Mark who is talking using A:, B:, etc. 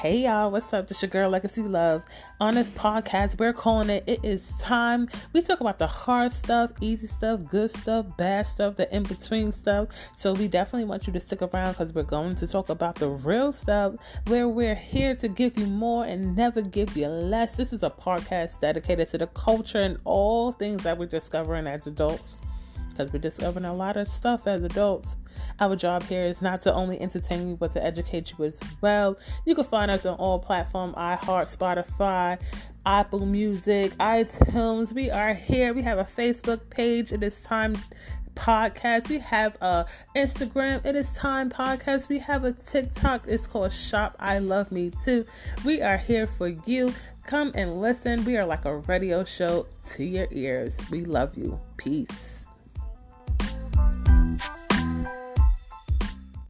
A: Hey y'all, what's up? This your girl Legacy Love. On this podcast, we're calling it It Is Time. We talk about the hard stuff, easy stuff, good stuff, bad stuff, the in between stuff. So we definitely want you to stick around because we're going to talk about the real stuff where we're here to give you more and never give you less. This is a podcast dedicated to the culture and all things that we're discovering as adults because we're discovering a lot of stuff as adults. Our job here is not to only entertain you, but to educate you as well. You can find us on all platforms iHeart, Spotify, Apple Music, iTunes. We are here. We have a Facebook page. It is time podcast. We have a Instagram. It is time podcast. We have a TikTok. It's called Shop I Love Me Too. We are here for you. Come and listen. We are like a radio show to your ears. We love you. Peace.